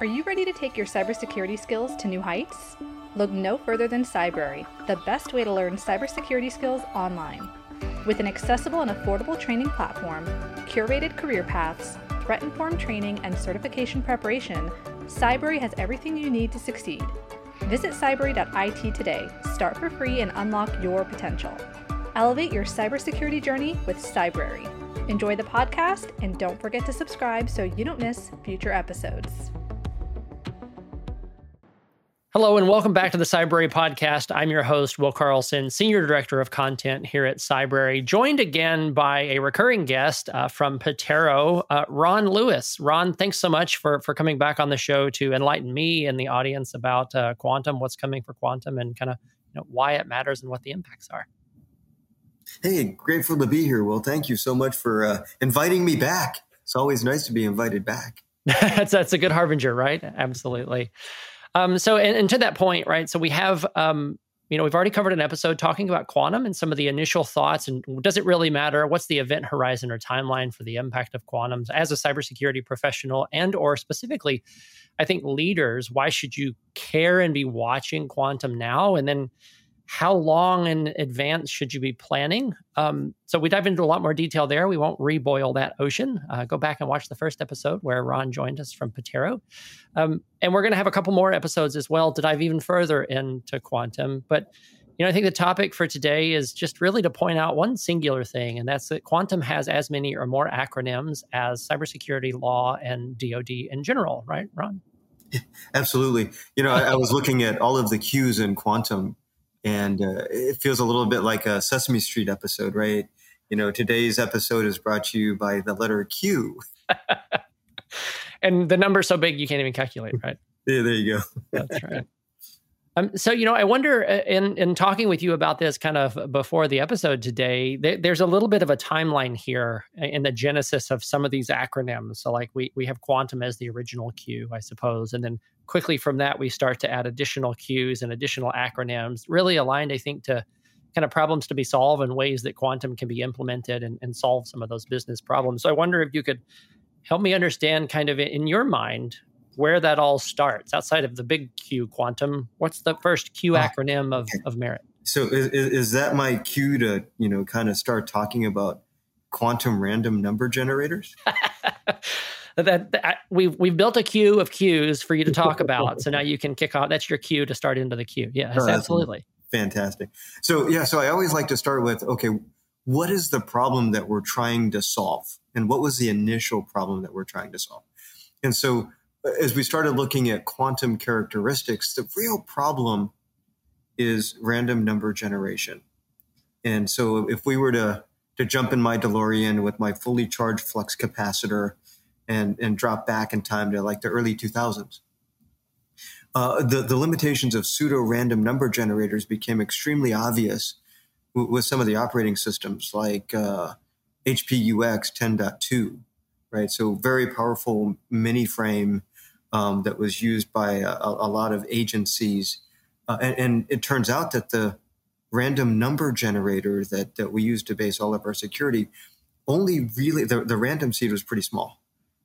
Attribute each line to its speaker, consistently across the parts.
Speaker 1: Are you ready to take your cybersecurity skills to new heights? Look no further than Cybrary, the best way to learn cybersecurity skills online. With an accessible and affordable training platform, curated career paths, threat informed training, and certification preparation, Cybrary has everything you need to succeed. Visit cybrary.it today, start for free, and unlock your potential. Elevate your cybersecurity journey with Cybrary. Enjoy the podcast and don't forget to subscribe so you don't miss future episodes.
Speaker 2: Hello and welcome back to the Cybrary podcast. I'm your host, Will Carlson, Senior Director of Content here at Cybrary, joined again by a recurring guest uh, from Patero, uh, Ron Lewis. Ron, thanks so much for, for coming back on the show to enlighten me and the audience about uh, quantum, what's coming for quantum, and kind of you know, why it matters and what the impacts are.
Speaker 3: Hey, grateful to be here. Well, thank you so much for uh, inviting me back. It's always nice to be invited back.
Speaker 2: that's, that's a good harbinger, right? Absolutely. Um, so, and, and, to that point, right? So we have, um, you know, we've already covered an episode talking about quantum and some of the initial thoughts. And does it really matter? What's the event horizon or timeline for the impact of quantums as a cybersecurity professional, and or specifically, I think leaders? Why should you care and be watching quantum now? And then how long in advance should you be planning? Um, so we dive into a lot more detail there. We won't reboil that ocean. Uh, go back and watch the first episode where Ron joined us from Patero. Um, and we're going to have a couple more episodes as well to dive even further into quantum. But you know, I think the topic for today is just really to point out one singular thing, and that's that quantum has as many or more acronyms as cybersecurity law and DoD in general, right, Ron?
Speaker 3: Absolutely. You know, I, I was looking at all of the cues in quantum and uh, it feels a little bit like a Sesame Street episode, right? You know, today's episode is brought to you by the letter Q.
Speaker 2: and the number's so big you can't even calculate, right?
Speaker 3: Yeah, there you go.
Speaker 2: That's right. Um, so you know, I wonder uh, in in talking with you about this kind of before the episode today, th- there's a little bit of a timeline here in the genesis of some of these acronyms. So like we we have quantum as the original Q, I suppose, and then quickly from that we start to add additional Qs and additional acronyms, really aligned, I think, to kind of problems to be solved and ways that quantum can be implemented and, and solve some of those business problems. So I wonder if you could help me understand kind of in your mind where that all starts outside of the big Q quantum. What's the first Q oh, acronym of, of merit?
Speaker 3: So is, is that my cue to, you know, kind of start talking about quantum random number generators?
Speaker 2: that, that, we've we've built a queue of cues for you to talk about. so now you can kick off. That's your cue to start into the queue. Yeah, oh, absolutely.
Speaker 3: Fantastic. So yeah, so I always like to start with okay, what is the problem that we're trying to solve, and what was the initial problem that we're trying to solve? And so as we started looking at quantum characteristics, the real problem is random number generation. And so if we were to, to jump in my DeLorean with my fully charged flux capacitor and, and drop back in time to like the early 2000s, uh, the, the limitations of pseudo random number generators became extremely obvious w- with some of the operating systems like uh, HPUX 10.2, right? So very powerful mini frame um, that was used by a, a lot of agencies. Uh, and, and, it turns out that the random number generator that, that we use to base all of our security only really, the, the random seed was pretty small.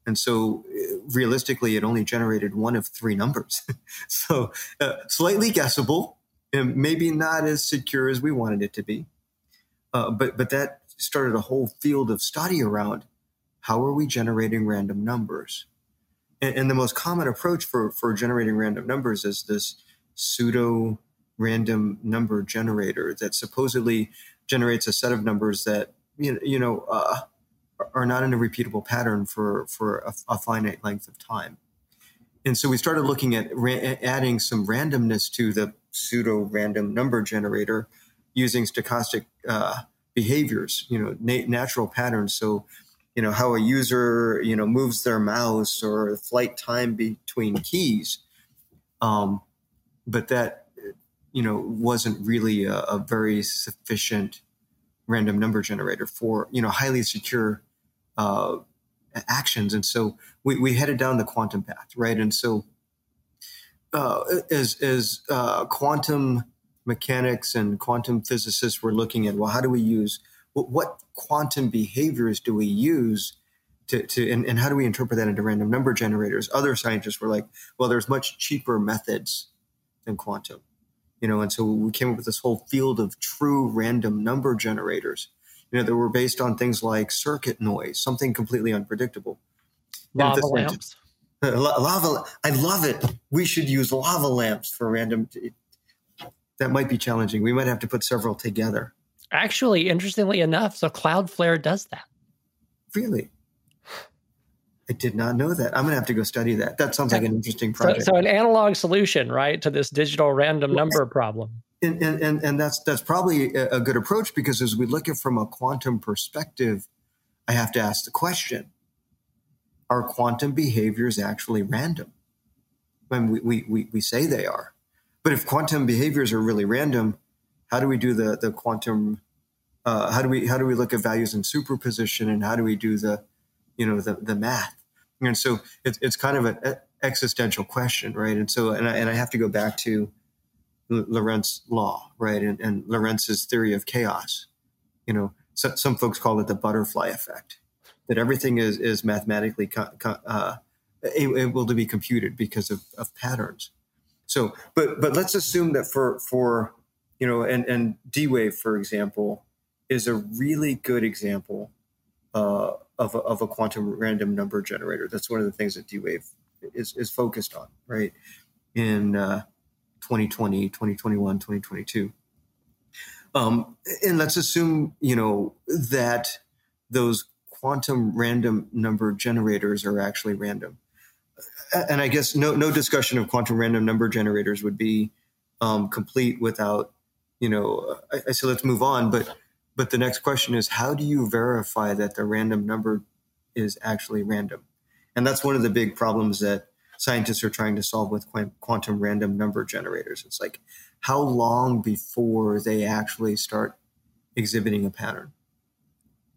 Speaker 3: And so uh, realistically, it only generated one of three numbers. so uh, slightly guessable and maybe not as secure as we wanted it to be. Uh, but, but that started a whole field of study around how are we generating random numbers? And, and the most common approach for, for generating random numbers is this pseudo random number generator that supposedly generates a set of numbers that you know, you know uh, are not in a repeatable pattern for for a, a, finite length of time. And so we started looking at ra- adding some randomness to the pseudo random number generator using stochastic uh, behaviors, you know, na- natural patterns. So you know how a user you know moves their mouse or flight time between keys. Um, but that you know wasn't really a, a, very sufficient random number generator for you know highly secure uh, actions. And so we, we headed down the quantum path right? And so uh, as as uh, quantum mechanics and quantum physicists were looking at well how do we use what quantum behaviors do we use to, to and, and how do we interpret that into random number generators? Other scientists were like, well, there's much cheaper methods than quantum, you know, and so we came up with this whole field of true random number generators, you know, that were based on things like circuit noise, something completely unpredictable.
Speaker 2: Lava lamps.
Speaker 3: lava, I love it. We should use lava lamps for random. That might be challenging. We might have to put several together.
Speaker 2: Actually, interestingly enough, so Cloudflare does that.
Speaker 3: Really? I did not know that. I'm going to have to go study that. That sounds like an interesting project.
Speaker 2: So, so an analog solution, right, to this digital random number problem.
Speaker 3: And, and, and, and, that's that's probably a good approach because as we look at from a quantum perspective, I have to ask the question: Are quantum behaviors actually random? When we, we, we, we say they are, but if quantum behaviors are really random, how do we do the the quantum? Uh, how do we how do we look at values in superposition, and how do we do the you know the the math? And so it's it's kind of an existential question, right? And so and I, and I have to go back to Lorenz law, right? And, and Lorenz's theory of chaos. You know, so, some folks call it the butterfly effect, that everything is is mathematically co- co- uh, able to be computed because of, of patterns. So, but but let's assume that for for you know, and and D Wave, for example, is a really good example uh, of, a, of a quantum random number generator. That's one of the things that D Wave is, is focused on, right? In uh, 2020, 2021, 2022. Um, and let's assume, you know, that those quantum random number generators are actually random. And I guess no, no discussion of quantum random number generators would be um, complete without, you know, I, I say let's move on, but but the next question is how do you verify that the random number is actually random? And that's one of the big problems that scientists are trying to solve with quantum random number generators. It's like how long before they actually start exhibiting a pattern?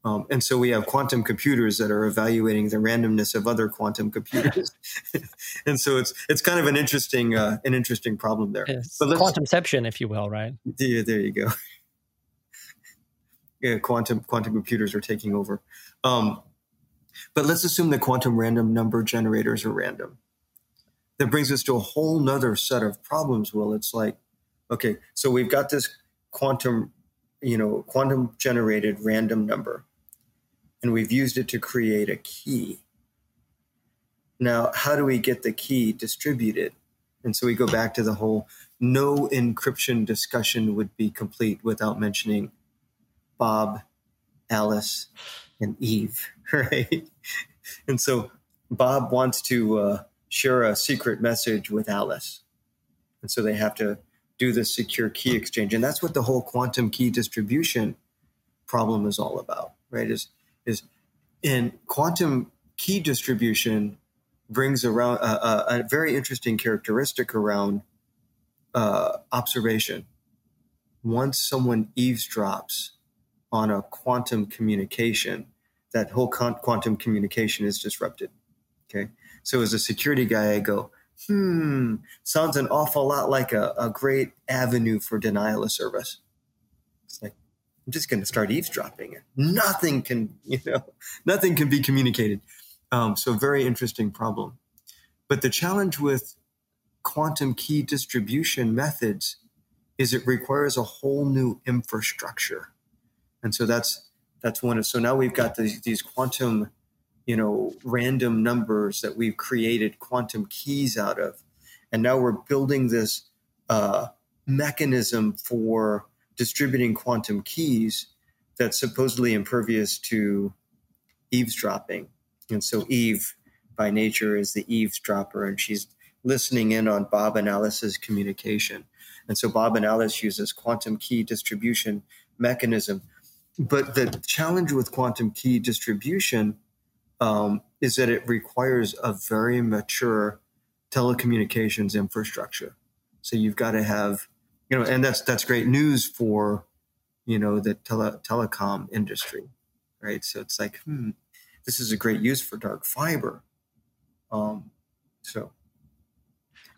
Speaker 3: Um, and so we have quantum computers that are evaluating the randomness of other quantum computers, and so it's it's kind of an interesting uh, an interesting problem there.
Speaker 2: But quantumception, if you will, right?
Speaker 3: Yeah, there you go uh, quantum quantum computers are taking over. Um, but let's assume that quantum random number generators are random. That brings us to a whole nother set of problems. Well, it's like, okay, so we've got this quantum, you know, quantum generated random number, and we've used it to create a key. Now, how do we get the key distributed? And so we go back to the whole no encryption discussion would be complete without mentioning Bob, Alice, and Eve, right? And so Bob wants to uh, share a secret message with Alice. And so they have to do the secure key exchange. And that's what the whole quantum key distribution problem is all about, right? Is, is in quantum key distribution brings around a, a, a very interesting characteristic around uh, observation. Once someone eavesdrops on a quantum communication, that whole quantum communication is disrupted. Okay. So as a security guy, I go, hmm, sounds an awful lot like a, a great avenue for denial of service. It's like, I'm just going to start eavesdropping. Nothing can, you know, nothing can be communicated. Um, so very interesting problem. But the challenge with quantum key distribution methods is it requires a whole new infrastructure and so that's that's one of so now we've got these, these quantum you know random numbers that we've created quantum keys out of and now we're building this uh, mechanism for distributing quantum keys that's supposedly impervious to eavesdropping. And so eve by nature is the eavesdropper and she's listening in on bob and alice's communication. And so bob and alice use this quantum key distribution mechanism. But the challenge with quantum key distribution um, is that it requires a very mature telecommunications infrastructure. So you've got to have, you know, and that's that's great news for, you know, the tele, telecom industry, right? So it's like, hmm, this is a great use for dark fiber. Um, so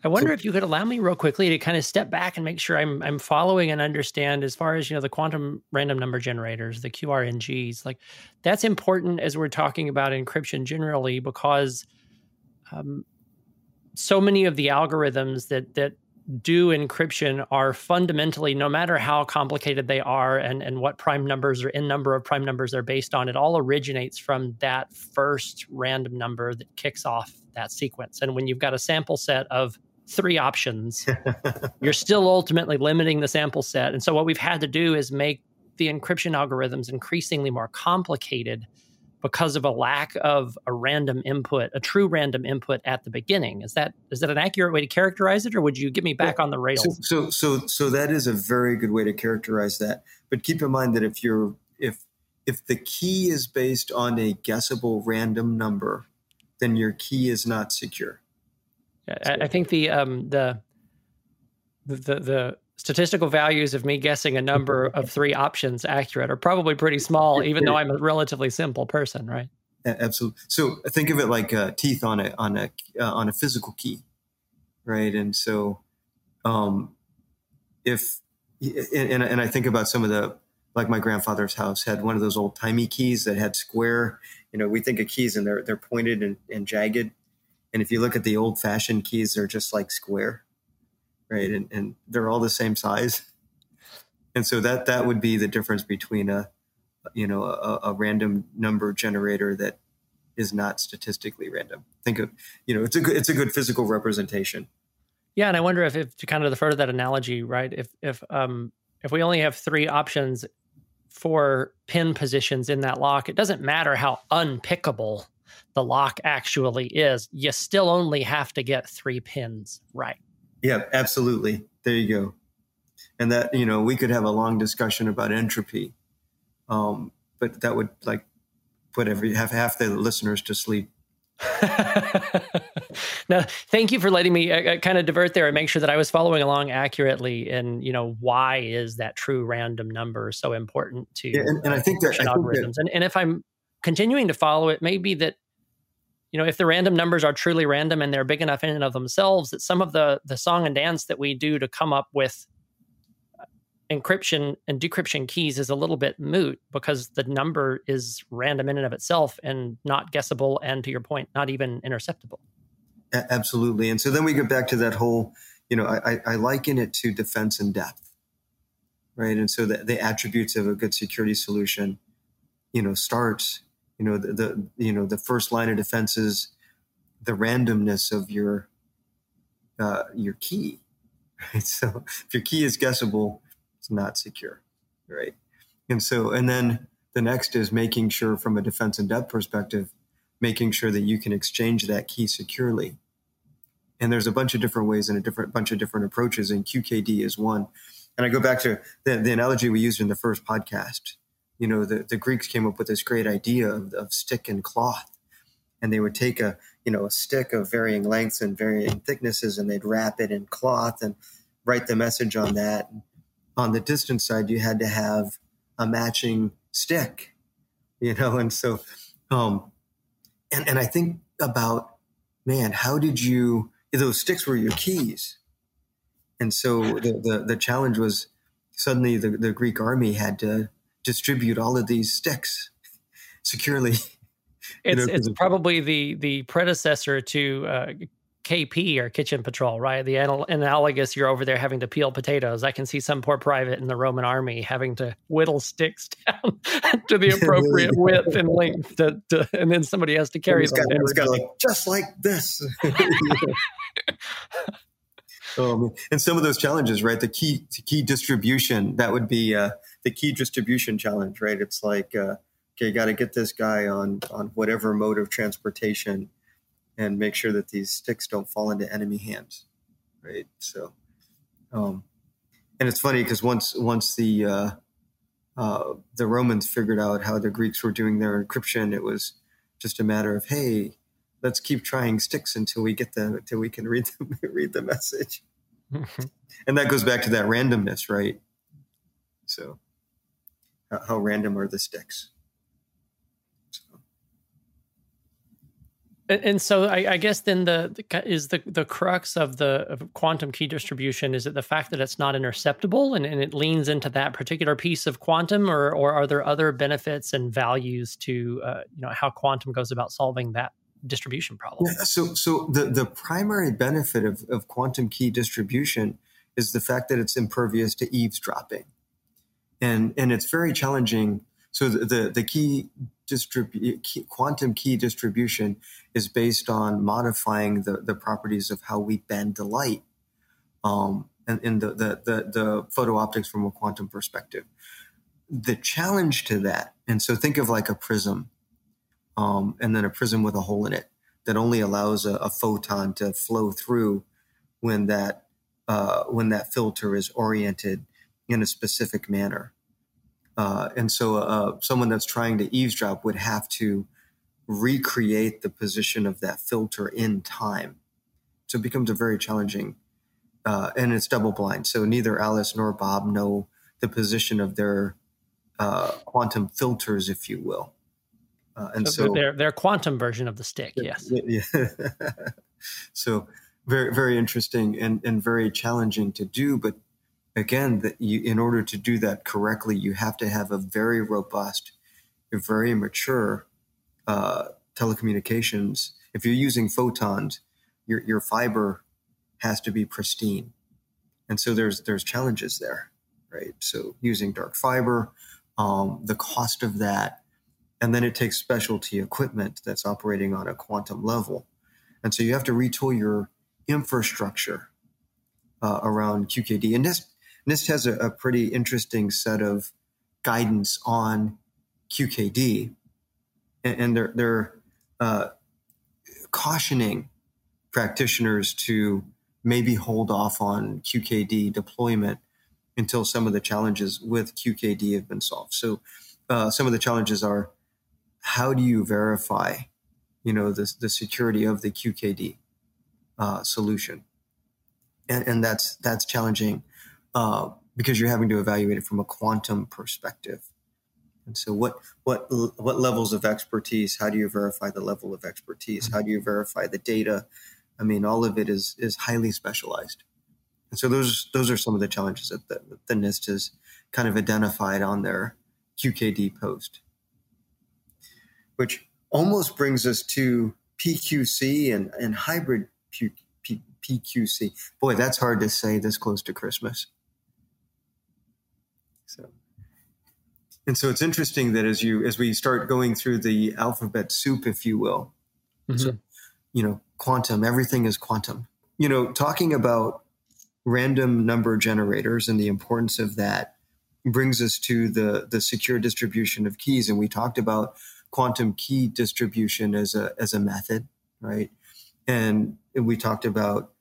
Speaker 2: I wonder so, if you could allow me real quickly to kind of step back and make sure I'm I'm following and understand as far as you know the quantum random number generators, the QRNGs. Like that's important as we're talking about encryption generally because um, so many of the algorithms that that do encryption are fundamentally, no matter how complicated they are and, and what prime numbers or n number of prime numbers they're based on, it all originates from that first random number that kicks off that sequence. And when you've got a sample set of three options, you're still ultimately limiting the sample set. And so what we've had to do is make the encryption algorithms increasingly more complicated because of a lack of a random input, a true random input at the beginning. Is that is that an accurate way to characterize it, or would you get me back on the rails?
Speaker 3: So, so, so, so that is a very good way to characterize that. But keep in mind that if you're if if the key is based on a guessable random number, then your key is not secure.
Speaker 2: I, I think the um the the the statistical values of me guessing a number of three options accurate are probably pretty small, even though I'm a relatively simple person, right?
Speaker 3: Absolutely. So think of it like uh, teeth on a on a uh, on a physical key, right? And so, um, if and, and I think about some of the like my grandfather's house had one of those old timey keys that had square. You know, we think of keys and they're they're pointed and, and jagged, and if you look at the old fashioned keys, they're just like square right? And, and they're all the same size. And so that that would be the difference between a you know a, a random number generator that is not statistically random. Think of you know it's a good it's a good physical representation.
Speaker 2: Yeah, and I wonder if, if to kind of defer to that analogy, right? If if um if we only have three options for pin positions in that lock, it doesn't matter how unpickable the lock actually is. You still only have to get three pins right.
Speaker 3: Yeah, absolutely. There you go. And that, you know, we could have a long discussion about entropy. Um, but that would like put every half half the listeners to sleep.
Speaker 2: now, thank you for letting me uh, uh kind of divert there and make sure that I was following along accurately. And you know, why is that true random number so important to
Speaker 3: yeah, and, and I think that I
Speaker 2: algorithms?
Speaker 3: Think that,
Speaker 2: and, and if I'm continuing to follow it, maybe that you know if the random numbers are truly random and they're big enough in and of themselves that some of the the song and dance that we do to come up with uh, encryption and decryption keys is a little bit moot because the number is random in and of itself and not guessable and to your point not even interceptable.
Speaker 3: Absolutely. And so then we get back to that whole you know i, I liken it to defense in depth right? And so the, the attributes of a good security solution you know starts you know the, the you know the first line of defense is the randomness of your uh, your key right? So if your key is guessable it's not secure right? And so and then the next is making sure from a defense in depth perspective making sure that you can exchange that key securely. And there's a bunch of different ways and a different bunch of different approaches and qkd is one. And i go back to the, the analogy we used in the first podcast you know, the, the Greeks came up with this great idea of, of stick and cloth. And they would take a, you know, a stick of varying lengths and varying thicknesses and they'd wrap it in cloth and write the message on that. On the distance side, you had to have a matching stick, you know, and so, um, and, and I think about, man, how did you, those sticks were your keys. And so the, the, the challenge was suddenly the, the Greek army had to distribute all of these sticks securely.
Speaker 2: It's know, it's probably the the predecessor to uh, KP or Kitchen Patrol, right? The anal- analogous, you're over there having to peel potatoes. I can see some poor private in the Roman army having to whittle sticks down to the appropriate width and length, to, to, and then somebody has to carry them.
Speaker 3: Got, like, just like this. Um, and some of those challenges, right? The key key distribution that would be uh, the key distribution challenge, right? It's like, uh, okay, you got to get this guy on on whatever mode of transportation, and make sure that these sticks don't fall into enemy hands, right? So, um, and it's funny because once once the uh, uh, the Romans figured out how the Greeks were doing their encryption, it was just a matter of hey, let's keep trying sticks until we get the until we can read the read the message. and that goes back to that randomness, right? So how, how random are the sticks?
Speaker 2: And, and so I, I, guess then the, the, is the the crux of the of quantum key distribution is it the fact that it's not interceptable and, and it leans into that particular piece of quantum, or or are there other benefits and values to uh, you know how quantum goes about solving that distribution problem?
Speaker 3: Yeah, so so the the primary benefit of, of quantum key distribution is the fact that it's impervious to eavesdropping, and and it's very challenging. So the the, the key key, quantum key distribution is based on modifying the, the properties of how we bend the light um, and, and the, the, the, the photo optics from a quantum perspective. The challenge to that, and so think of like a prism um, and then a prism with a hole in it that only allows a, a photon to flow through when that uh, when that filter is oriented in a specific manner. Uh, and so, uh, someone that's trying to eavesdrop would have to recreate the position of that filter in time. So it becomes a very challenging, uh, and it's double blind. So neither Alice nor Bob know the position of their uh, quantum filters, if you will.
Speaker 2: Uh, and so, so their their quantum version of the stick, yes. Yeah.
Speaker 3: so very very interesting and and very challenging to do, but again, that you, in order to do that correctly, you have to have a very robust, very mature uh, telecommunications. If you're using photons, your your fiber has to be pristine, and so there's there's challenges there, right? So using dark fiber, um, the cost of that, and then it takes specialty equipment that's operating on a quantum level, and so you have to retool your infrastructure uh, around QKD. And this NIST has a, a pretty interesting set of guidance on QKD, and, and they're they're uh, cautioning practitioners to maybe hold off on QKD deployment until some of the challenges with QKD have been solved. So, uh, some of the challenges are how do you verify, you know, the the security of the QKD uh, solution, and and that's that's challenging uh, because you're having to evaluate it from a quantum perspective. And so, what what what levels of expertise? How do you verify the level of expertise? How do you verify the data? I mean, all of it is is highly specialized. And so, those those are some of the challenges that the, the NIST has kind of identified on their QKD post, which almost brings us to PQC and, and hybrid P, P, PQC. Boy, that's hard to say this close to Christmas. So, and so it's interesting that as you as we start going through the alphabet soup, if you will, mm-hmm. so, you know, quantum, everything is quantum. You know, talking about random number generators and the importance of that brings us to the the secure distribution of keys, and we talked about quantum key distribution as a as a method, right? And, and we talked about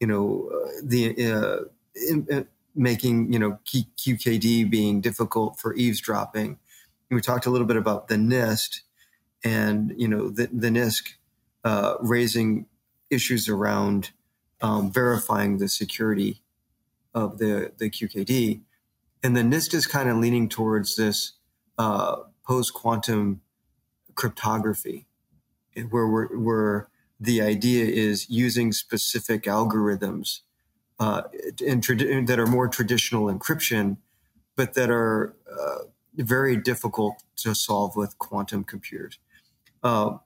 Speaker 3: you know uh, the uh, in, making you know QKD being difficult for eavesdropping. We talked a little bit about the NIST and you know the, the NIST uh, raising issues around um, verifying the security of the the QKD, and the NIST is kind of leaning towards this uh, post quantum cryptography, where where the idea is using specific algorithms uh, trad- that are more traditional encryption, but that are uh, very difficult to solve with quantum computers. Uh,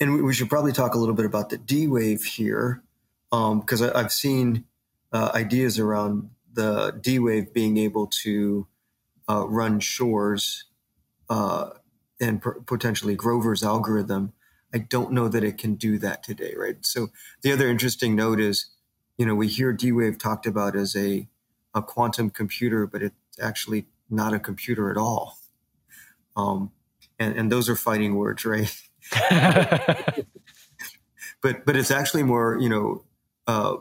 Speaker 3: and we, should probably talk a little bit about the D wave here, because um, I've seen uh, ideas around the D wave being able to uh, run Shor's uh, and potentially Grover's algorithm. I don't know that it can do that today, right? So the other interesting note is you know, we hear D Wave talked about as a, a quantum computer, but it's actually not a computer at all. Um, and, and those are fighting words, right? but but it's actually more, you know, uh,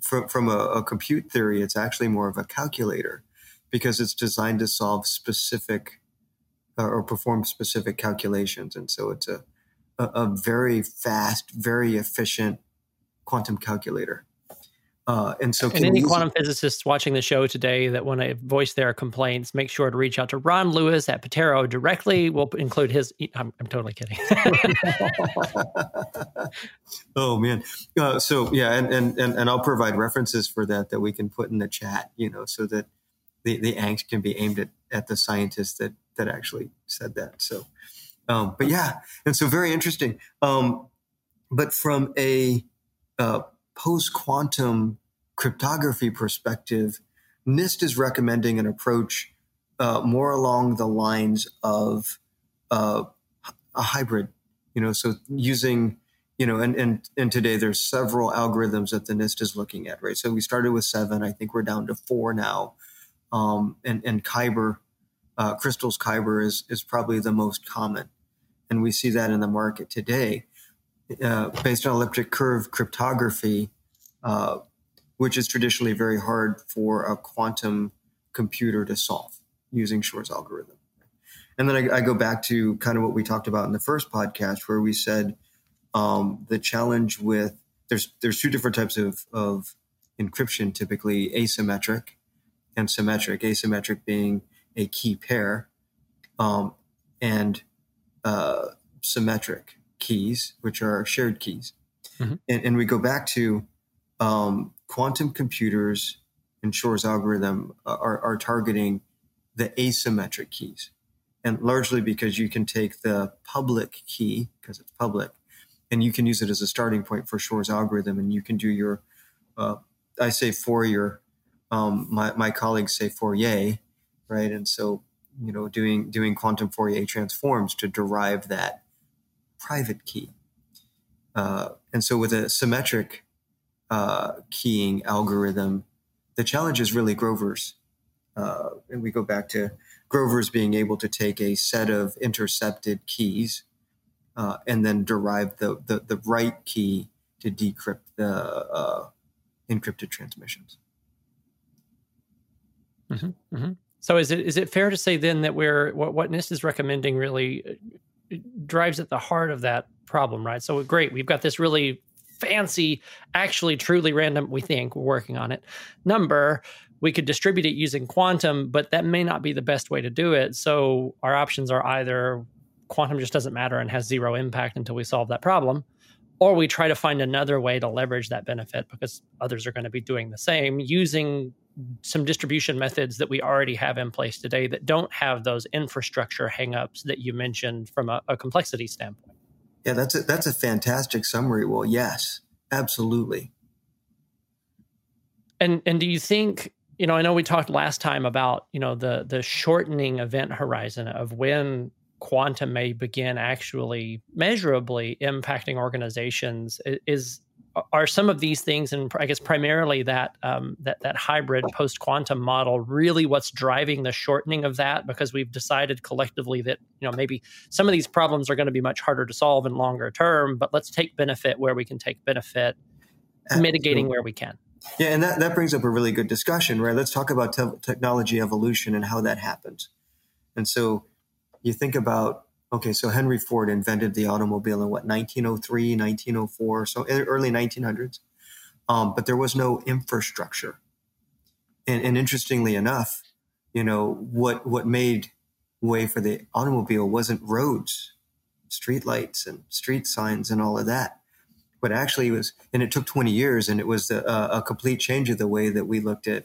Speaker 3: from from a, a, compute theory, it's actually more of a calculator because it's designed to solve specific or perform specific calculations, and so it's a, a, a very fast, very efficient quantum calculator. Uh, and so,
Speaker 2: and any quantum physicists watching the show today that want to voice their complaints, make sure to reach out to Ron Lewis at Patero directly. We'll include his. I'm, I'm totally kidding.
Speaker 3: oh man, uh, so yeah, and, and and and I'll provide references for that that we can put in the chat, you know, so that the the angst can be aimed at at the scientists that that actually said that. So, um, but yeah, and so very interesting. Um, but from a uh, post quantum cryptography perspective, NIST is recommending an approach uh, more along the lines of uh, a hybrid. You know, so using you know, and and and today there's several algorithms that the NIST is looking at, right? So we started with seven. I think we're down to four now, um, and and Kyber, uh, CRYSTALS Kyber is is probably the most common, and we see that in the market today. Uh, based on elliptic curve cryptography, uh, which is traditionally very hard for a quantum computer to solve using Shor's algorithm. And then I, I, go back to kind of what we talked about in the first podcast, where we said um, the challenge with there's there's two different types of, of encryption, typically asymmetric and symmetric. Asymmetric being a key pair, um, and uh, symmetric keys, which are shared keys. Mm-hmm. And, and, we go back to um, quantum computers and Shor's algorithm are, are targeting the asymmetric keys. And largely because you can take the public key, because it's public, and you can use it as a starting point for Shor's algorithm. And you can do your, uh, I say Fourier, um, my, my colleagues say Fourier, right? And so, you know, doing, doing quantum Fourier transforms to derive that private key. Uh, and so with a symmetric uh, keying algorithm, the challenge is really Grover's. Uh, and we go back to Grover's being able to take a set of intercepted keys uh, and then derive the, the, the, right key to decrypt the uh, encrypted transmissions.
Speaker 2: Mm-hmm, mm-hmm. So is it is it fair to say then that we're what, what NIST is recommending really uh, drives at the heart of that problem, right? So great, we've got this really fancy, actually truly random, we think we're working on it, number. We could distribute it using quantum, but that may not be the best way to do it. So our options are either quantum just doesn't matter and has zero impact until we solve that problem, or we try to find another way to leverage that benefit because others are going to be doing the same using some distribution methods that we already have in place today that don't have those infrastructure hangups that you mentioned from a, a complexity standpoint.
Speaker 3: Yeah, that's a, that's a fantastic summary. Well, yes, absolutely.
Speaker 2: And and do you think you know? I know we talked last time about you know the the shortening event horizon of when quantum may begin actually measurably impacting organizations. Is are some of these things, and I guess primarily that um, that that hybrid post quantum model, really what's driving the shortening of that? Because we've decided collectively that you know maybe some of these problems are going to be much harder to solve in longer term, but let's take benefit where we can take benefit, mitigating where we can.
Speaker 3: Yeah, and that, that brings up a really good discussion, right? Let's talk about te- technology evolution and how that happens. And so you think about Okay, so Henry Ford invented the automobile in what 1903, 1904, so early 1900s. Um, but there was no infrastructure. And, and interestingly enough, you know what what made way for the automobile wasn't roads, streetlights, and street signs, and all of that. But actually, it was, and it took 20 years, and it was a, a complete change of the way that we looked at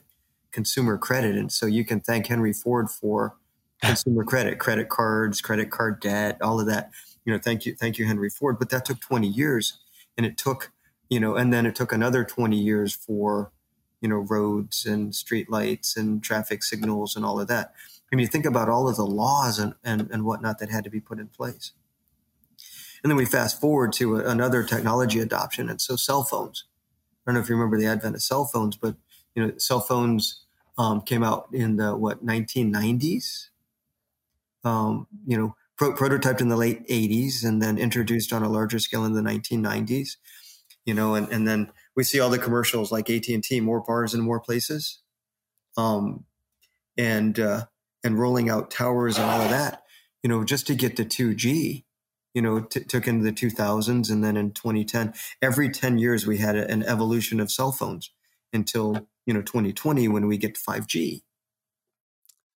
Speaker 3: consumer credit. And so you can thank Henry Ford for consumer credit, credit cards, credit card debt, all of that. You know, thank you, thank you, Henry Ford. But that took 20 years, and it took, you know, and then it took another 20 years for, you know, roads and street lights and traffic signals and all of that. I mean, you think about all of the laws and, and, and whatnot that had to be put in place. And then we fast forward to another technology adoption. And so cell phones. I don't know if you remember the advent of cell phones, but you know, cell phones um, came out in the what 1990s, um, you know, pro- prototyped in the late 80s and then introduced on a larger scale in the 1990s. You know, and, and then we see all the commercials like AT and T, more bars in more places, um, and uh, and rolling out towers and all of that. You know, just to get to 2G, you know, t- took into the 2000s, and then in 2010, every 10 years we had a, an evolution of cell phones, until you know 2020 when we get 5G.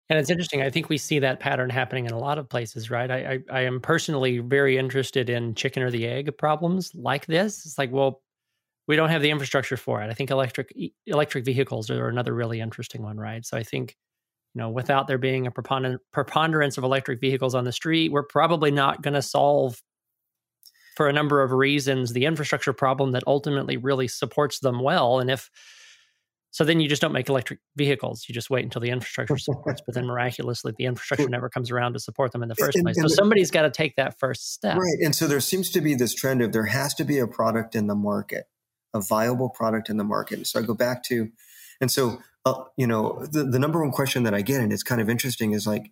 Speaker 2: And it's interesting. I think we see that pattern happening in a lot of places, right? I, I, I am personally very interested in chicken or the egg problems like this. It's like, well, we don't have the infrastructure for it. I think electric electric vehicles are another really interesting one, right? So I think, you know, without there being a preponderance of electric vehicles on the street, we're probably not going to solve for a number of reasons the infrastructure problem that ultimately really supports them well. And if so then you just don't make electric vehicles. You just wait until the infrastructure supports, but then miraculously the infrastructure never comes around to support them in the first and, place. And so somebody's got to take that first step.
Speaker 3: Right. And so there seems to be this trend of there has to be a product in the market, a viable product in the market. And so I go back to, and so, uh, you know, the, the number one question that I get, and it's kind of interesting, is like,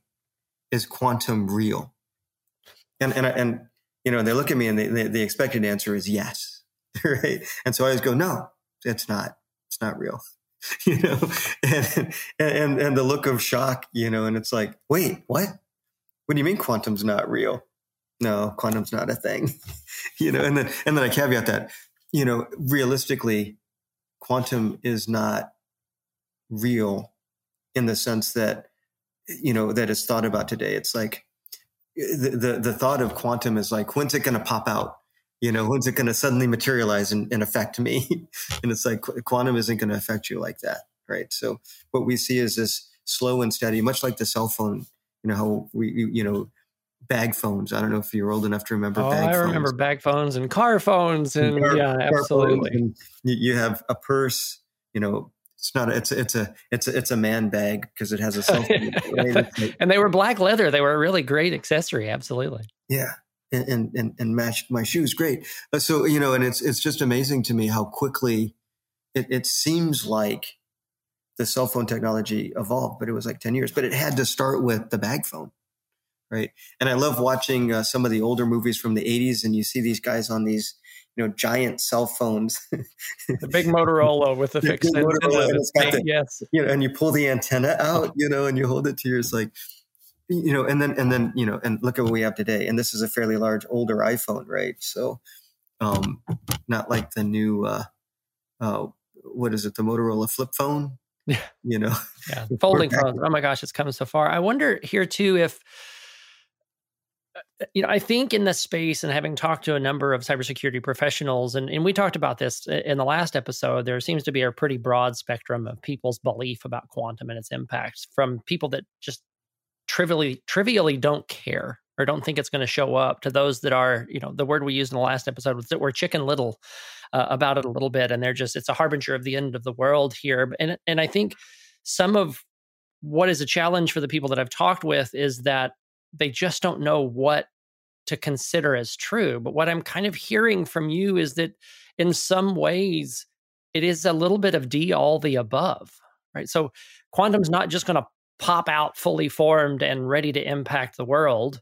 Speaker 3: is quantum real? And, and, and, you know, they look at me and they, they, the expected answer is yes. right. And so I always go, no, it's not. It's not real. you know, and, and, and the look of shock, you know, and it's like, wait, what? What do you mean quantum's not real? No, quantum's not a thing, you know, and then, and then I caveat that, you know, realistically, quantum is not real in the sense that, you know, that is thought about today. It's like the, the, the thought of quantum is like, when's it going to pop out? You know when's it going to suddenly materialize and, and affect me? And it's like quantum isn't going to affect you like that right? So what we see is this slow and steady much like the cell phone you know how we you know bag phones. I don't know if you're old enough to remember
Speaker 2: oh,
Speaker 3: bag
Speaker 2: i
Speaker 3: phones.
Speaker 2: remember bag phones and car phones and car, yeah car absolutely. and
Speaker 3: you have a purse you know it's not a, it's a, it's a it's a, it's a man bag because it has a cell phone.
Speaker 2: And they were black leather. They were a really great accessory absolutely.
Speaker 3: Yeah and and and matched my shoes great. Uh, so you know and it's it's just amazing to me how quickly it, it seems like the cell phone technology evolved but it was like 10 years but it had to start with the bag phone right? And i love watching uh, some of the older movies from the 80s and you see these guys on these you know giant cell phones.
Speaker 2: The big motorola with the fixed antenna. Yes.
Speaker 3: you know and you pull the antenna out you know and you hold it to your it's like you know, and then and then you know, and look at what we have today. And this is a fairly large, older iPhone, right? So, um, not like the new, uh, uh, what is it, the Motorola flip phone?
Speaker 2: Yeah,
Speaker 3: you know,
Speaker 2: yeah, folding phones. Oh my gosh, it's come so far. I wonder here too if uh, you know, I think in the space and having talked to a number of cybersecurity professionals, and, and we talked about this in the last episode, there seems to be a pretty broad spectrum of people's belief about quantum and its impacts from people that just trivially trivially don't care or don't think it's going to show up to those that are you know the word we used in the last episode was that we're chicken little uh, about it a little bit and they're just it's a harbinger of the end of the world here. And and i think some of what is a challenge for the people that i've talked with is that they just don't know what to consider as true. But what i'm kind of hearing from you is that in some ways it is a little bit of d all the above right? So quantum's not just going to pop out fully formed and ready to impact the world.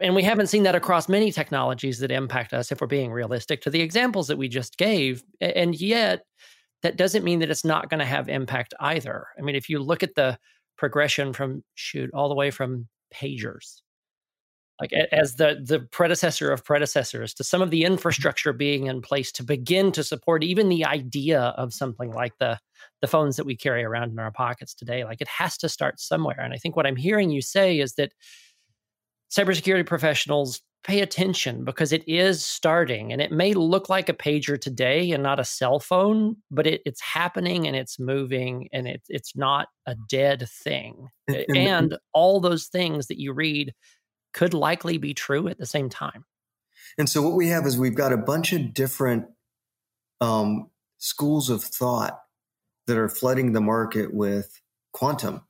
Speaker 2: And we haven't seen that across many technologies that impact us, if we're being realistic to the examples that we just gave. And yet, that doesn't mean that it's not going to have impact either. I mean, if you look at the progression from shoot all the way from pagers like as the the predecessor of predecessors to some of the infrastructure being in place to begin to support even the idea of something like the the phones that we carry around in our pockets today. Like it has to start somewhere. And i think what i'm hearing you say is that cybersecurity professionals pay attention because it is starting and it may look like a pager today and not a cell phone but it, it's happening and it's moving and it, it's not a dead thing. And all those things that you read could likely be true at the same time.
Speaker 3: And so what we have is we've got a bunch of different um, schools of thought that are flooding the market with quantum.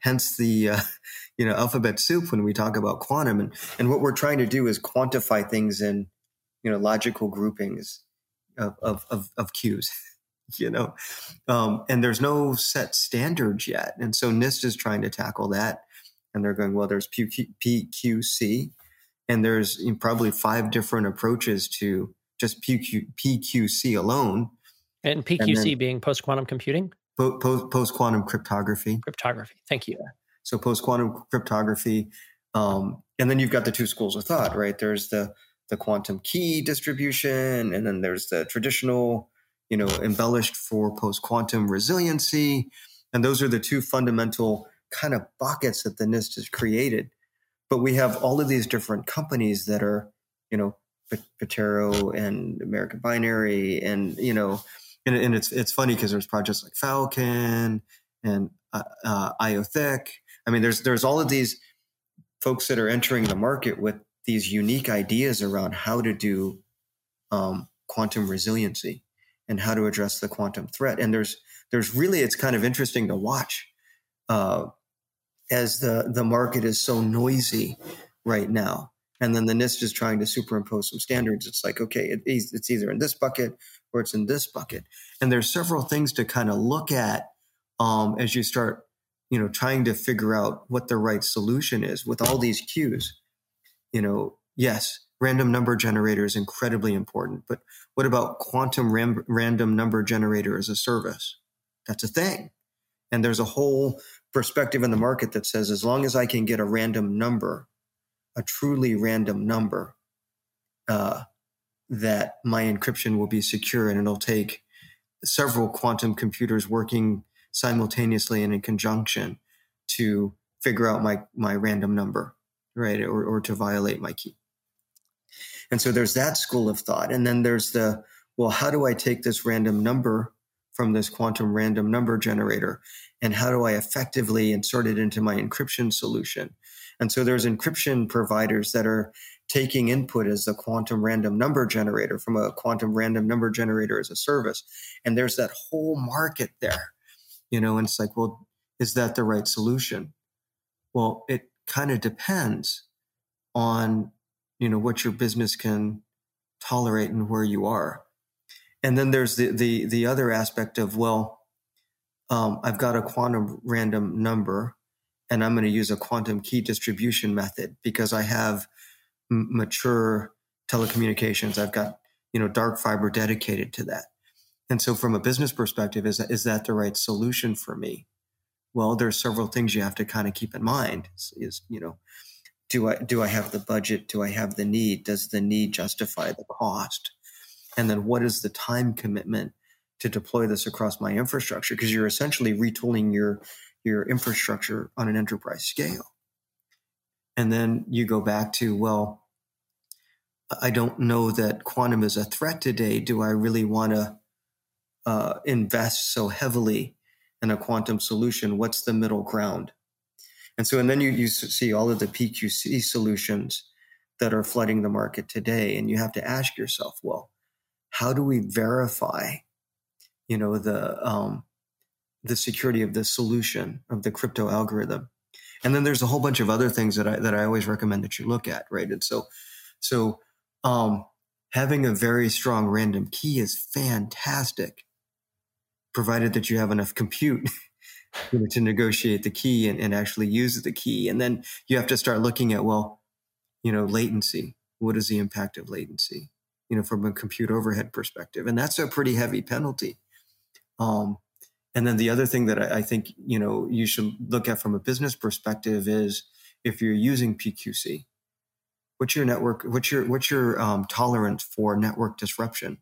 Speaker 3: Hence the uh, you know alphabet soup when we talk about quantum, and and what we're trying to do is quantify things in you know logical groupings of of of, of queues. you know, um, and there's no set standards yet, and so NIST is trying to tackle that and they're going, well, there's PQC, and there's probably five different approaches to just PQ, PQC alone.
Speaker 2: And PQC and being post quantum computing?
Speaker 3: Post quantum cryptography.
Speaker 2: Cryptography. Thank you.
Speaker 3: So post quantum cryptography. Um, and then you've got the two schools of thought, right? There's the the quantum key distribution, and then there's the traditional, you know, embellished for post quantum resiliency. And those are the two fundamental kind of buckets that the NIST has created. But we have all of these different companies that are, you know, Patero and American Binary, and you know, and, and it's it's funny because there's projects like Falcon and uh, uh. I mean, there's there's all of these folks that are entering the market with these unique ideas around how to do um, quantum resiliency and how to address the quantum threat. And there's there's really it's kind of interesting to watch uh, as the the market is so noisy right now. And then the NIST is trying to superimpose some standards. It's like, okay, it, it's either in this bucket or it's in this bucket. And there's several things to kind of look at um, as you start, you know, trying to figure out what the right solution is with all these cues. You know, yes, random number generator is incredibly important, but what about quantum ram- random number generator as a service? That's a thing. And there's a whole perspective in the market that says as long as I can get a random number a truly random number, uh, that my encryption will be secure and it'll take several quantum computers working simultaneously and in conjunction to figure out my, my random number, right? Or, or to violate my key. And so there's that school of thought. And then there's the, well, how do I take this random number from this quantum random number generator? And how do I effectively insert it into my encryption solution? And so there's encryption providers that are taking input as the quantum random number generator from a quantum random number generator as a service. And there's that whole market there, you know, and it's like, well, is that the right solution? Well, it kind of depends on, you know, what your business can tolerate and where you are. And then there's the, the, the other aspect of, well, um, I've got a quantum random number and I'm going to use a quantum key distribution method because I have m- mature telecommunications. I've got, you know, dark fiber dedicated to that. And so from a business perspective, is that, is that the right solution for me? Well, there's several things you have to kind of keep in mind is, is, you know, do I, do I have the budget? Do I have the need? Does the need justify the cost? And then what is the time commitment to deploy this across my infrastructure? Because you're essentially retooling your, your infrastructure on an enterprise scale. And then you go back to, well, I don't know that quantum is a threat today. Do I really want to uh, invest so heavily in a quantum solution? What's the middle ground? And so, and then you, you see all of the PQC solutions that are flooding the market today. And you have to ask yourself, well, how do we verify, you know, the, um, the security of the solution of the crypto algorithm. And then there's a whole bunch of other things that I that I always recommend that you look at, right? And so so um, having a very strong random key is fantastic, provided that you have enough compute you know, to negotiate the key and, and actually use the key. And then you have to start looking at, well, you know, latency. What is the impact of latency? You know, from a compute overhead perspective. And that's a pretty heavy penalty. Um, and then the other thing that I, I think you know you should look at from a business perspective is if you're using PQC, what's your network? What's your what's your um, tolerance for network disruption?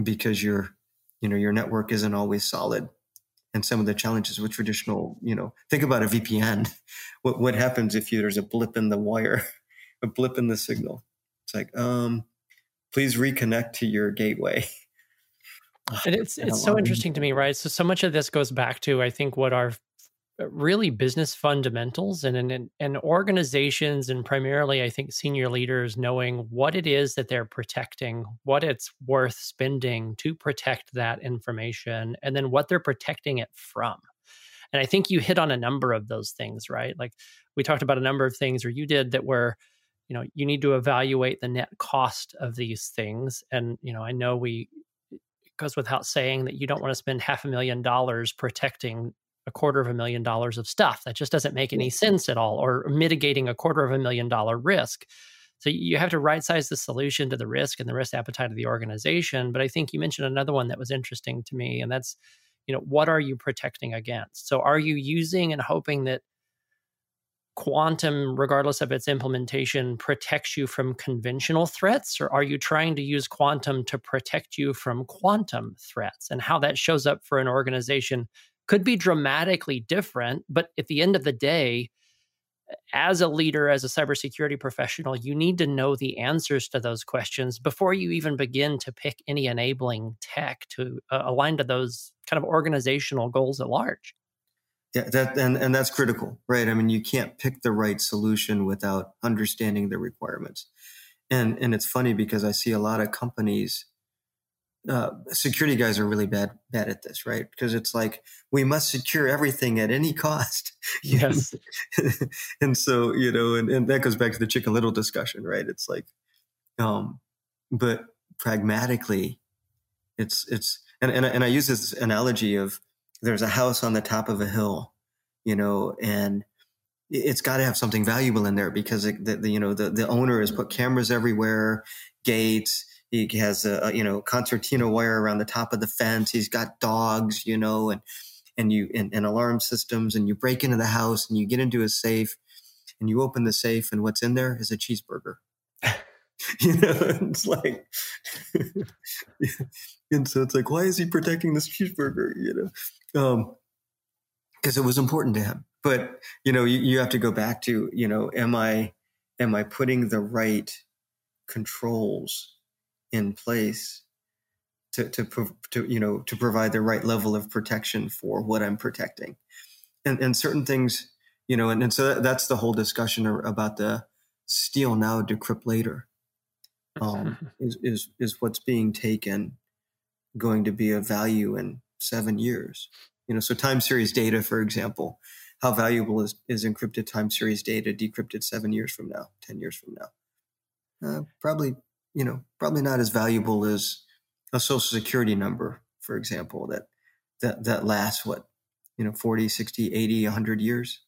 Speaker 3: Because your you know your network isn't always solid, and some of the challenges with traditional you know think about a VPN. What what happens if you, there's a blip in the wire, a blip in the signal? It's like um, please reconnect to your gateway.
Speaker 2: and it's it's so interesting to me, right? So so much of this goes back to I think what are uh, really business fundamentals and, and and organizations and primarily I think senior leaders knowing what it is that they're protecting, what it's worth spending to protect that information, and then what they're protecting it from. And I think you hit on a number of those things, right? Like we talked about a number of things, or you did that were you know you need to evaluate the net cost of these things and you know i know we goes without saying that you don't want to spend half a million dollars protecting a quarter of a million dollars of stuff. That just doesn't make any sense at all, or mitigating a quarter of a million dollar risk. So you have to right size the solution to the risk and the risk appetite of the organization. But I think you mentioned another one that was interesting to me, and that's, you know, what are you protecting against? So are you using and hoping that quantum, regardless of its implementation, protects you from conventional threats, or are you trying to use quantum to protect you from quantum threats? And how that shows up for an organization could be dramatically different. But at the end of the day, as a leader, as a cybersecurity professional, you need to know the answers to those questions before you even begin to pick any enabling tech to uh, align to those kind of organizational goals at large.
Speaker 3: Yeah, that and, and that's critical, right? I mean, you can't pick the right solution without understanding the requirements. And and it's funny because I see a lot of companies uh, security guys are really bad bad at this, right? Because it's like we must secure everything at any cost.
Speaker 2: Yes.
Speaker 3: and so you know, and, and that goes back to the Chicken Little discussion, right? It's like, um, but pragmatically, it's it's and and and I use this analogy of there's a house on the top of a hill, you know, and it's got to have something valuable in there because it, the, the, you know the the owner has put cameras everywhere, gates he has a, a, you know concertina wire around the top of the fence. He's got dogs, you know, and and you and, and alarm systems. And you break into the house and you get into a safe, and you open the safe, and what's in there is a cheeseburger. you know, it's like, and so it's like, why is he protecting this cheeseburger? You know, um, because it was important to him. But you know, you, you have to go back to you know, am I am I putting the right controls in place to, to, to, you know, to provide the right level of protection for what I'm protecting. And, and certain things, you know, and, and so that, that's the whole discussion about the steal now, decrypt later. Um, is, is, is what's being taken going to be of value in seven years? You know, so time series data, for example, how valuable is, is encrypted time series data decrypted seven years from now, 10 years from now? Uh, probably you know, probably not as valuable as a social security number, for example, that, that, that lasts what, you know, 40, 60, 80, 100 years.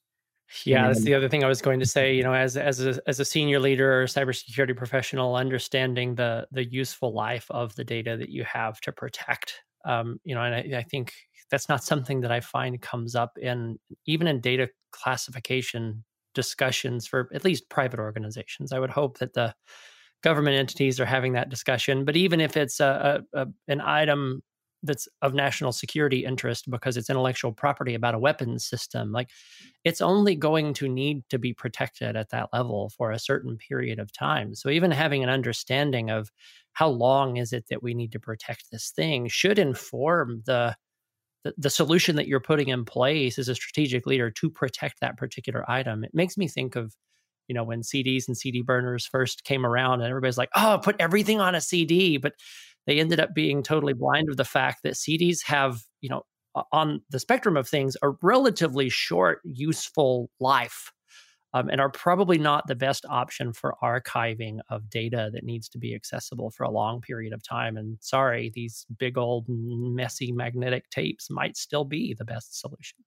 Speaker 2: Yeah, that's the other thing I was going to say. You know, as as a as a senior leader or cybersecurity professional, understanding the the useful life of the data that you have to protect. Um, you know, and I, I think that's not something that I find comes up in even in data classification discussions for at least private organizations. I would hope that the government entities are having that discussion. But even if it's a, a, a, an item that's of national security interest because it's intellectual property about a weapons system, like it's only going to need to be protected at that level for a certain period of time. So even having an understanding of how long is it that we need to protect this thing should inform the the, the solution that you're putting in place as a strategic leader to protect that particular item. It makes me think of you know, when CDs and CD burners first came around and everybody's like, oh, put everything on a CD. But they ended up being totally blind of the fact that CDs have, you know, on the spectrum of things, a relatively short, useful life. Um, and are probably not the best option for archiving of data that needs to be accessible for a long period of time. And sorry, these big old messy magnetic tapes might still be the best solution.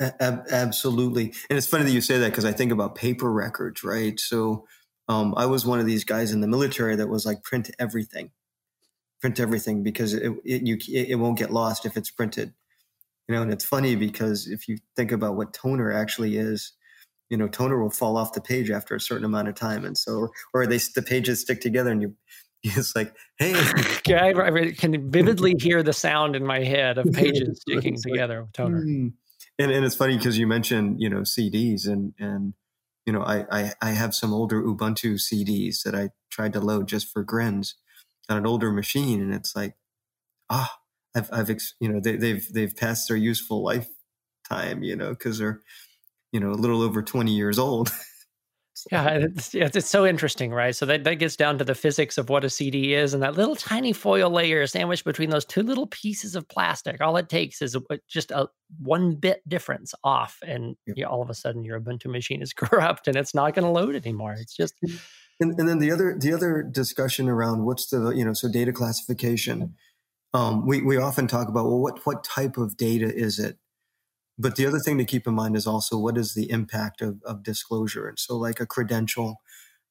Speaker 3: Absolutely. And it's funny that you say that because I think about paper records, right? So um, I was one of these guys in the military that was like print everything, print everything because it, it, you, it won't get lost if it's printed. You know, and it's funny because if you think about what toner actually is, you know, toner will fall off the page after a certain amount of time. And so, or they, the pages stick together and you, it's like, hey.
Speaker 2: yeah, I, can vividly hear the sound in my head of pages sticking together with toner. Hmm
Speaker 3: and, and it's funny because you mentioned you know CDs and and you know I, I I have some older Ubuntu CDs that I tried to load just for grins on an older machine, and it's like ah I've I've you know they, they've they've passed their useful lifetime you know because they're you know a little over twenty years old.
Speaker 2: Yeah, it's, it's so interesting, right? So that, that gets down to the physics of what a CD is, and that little tiny foil layer sandwiched between those two little pieces of plastic. All it takes is just a one bit difference off, and you know, all of a sudden your Ubuntu machine is corrupt and it's not going to load anymore. It's just.
Speaker 3: And, and then the other the other discussion around what's the you know so data classification. Um, we we often talk about well what what type of data is it but the other thing to keep in mind is also what is the impact of, of disclosure. And so, like a credential,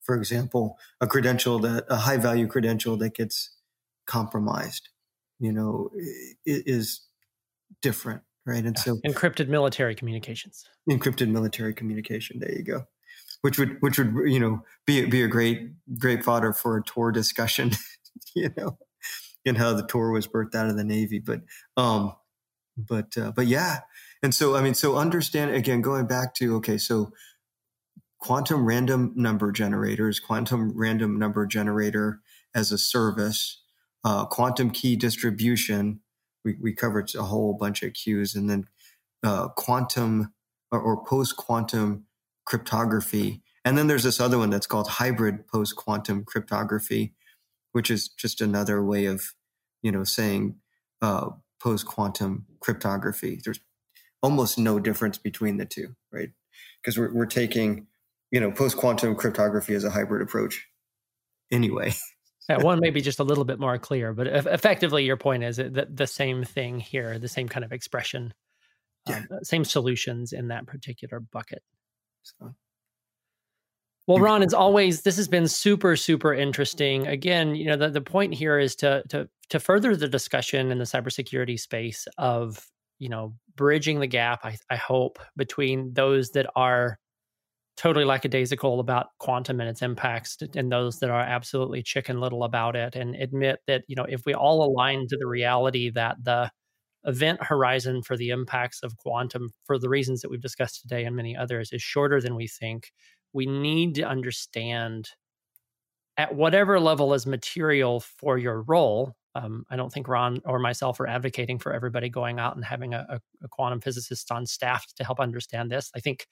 Speaker 3: for example, a credential that a high value credential that gets compromised, you know, is different right? And so
Speaker 2: encrypted military communications.
Speaker 3: Encrypted military communication. There you go. Which would which would you know be be a great great fodder for a Tor discussion, you know, and how the Tor was birthed out of the Navy. But um, but uh, but yeah, and so I mean, so understand again, going back to okay, so quantum random number generators, quantum random number generator as a service, uh, quantum key distribution. We, we covered a whole bunch of Qs, and then uh, quantum or, or post quantum cryptography. And then there's this other one that's called hybrid post quantum cryptography, which is just another way of, you know, saying uh, post quantum cryptography. There's almost no difference between the two, right? Because we're, we're taking you know, post quantum cryptography as a hybrid approach anyway.
Speaker 2: yeah, one may be just a little bit more clear, but effectively, your point is that the same thing here, the same kind of expression, yeah. um, same solutions in that particular bucket. So. Well, Ron, as always, this has been super, super interesting. Again, you know, the, the point here is to to to further the discussion in the cybersecurity space of, you know, bridging the gap, I, I hope, between those that are totally lackadaisical about quantum and its impacts and those that are absolutely chicken little about it and admit that you know if we all align to the reality that the event horizon for the impacts of quantum for the reasons that we've discussed today and many others is shorter than we think we need to understand at whatever level is material for your role um, I don't think Ron or myself are advocating for everybody going out and having a, a, quantum physicist on staff to help understand this. I think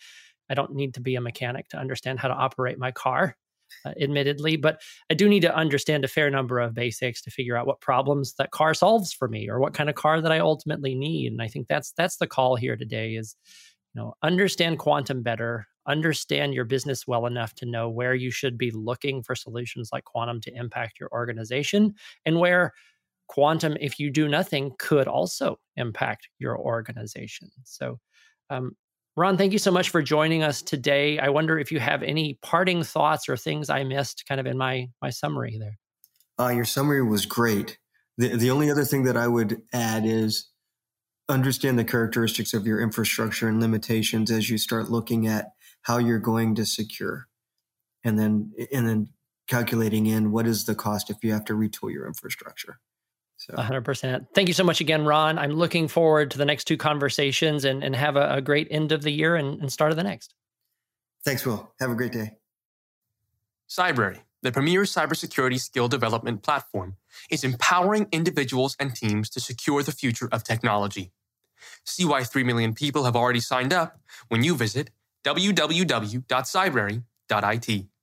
Speaker 2: I don't need to be a mechanic to understand how to operate my car, uh, admittedly, but I do need to understand a fair number of basics to figure out what problems that car solves for me or what kind of car that I ultimately need. And I think that's that's the call here today is you know understand quantum better understand your business well enough to know where you should be looking for solutions like quantum to impact your organization and where quantum if you do nothing could also impact your organization so um, Ron, thank you so much for joining us today. I wonder if you have any parting thoughts or things I missed kind of in my my summary there.
Speaker 3: Uh, your summary was great. The, the only other thing that I would add is understand the characteristics of your infrastructure and limitations as you start looking at how you're going to secure and then and then calculating in what is the cost if you have to retool your infrastructure.
Speaker 2: So. 100%. Thank you so much again, Ron. I'm looking forward to the next two conversations and, and have a, a great end of the year and, and start of the next.
Speaker 3: Thanks, Will. Have a great day.
Speaker 4: Cybrary, the premier cybersecurity skill development platform, is empowering individuals and teams to secure the future of technology. See why 3 million people have already signed up when you visit www.cybrary.it.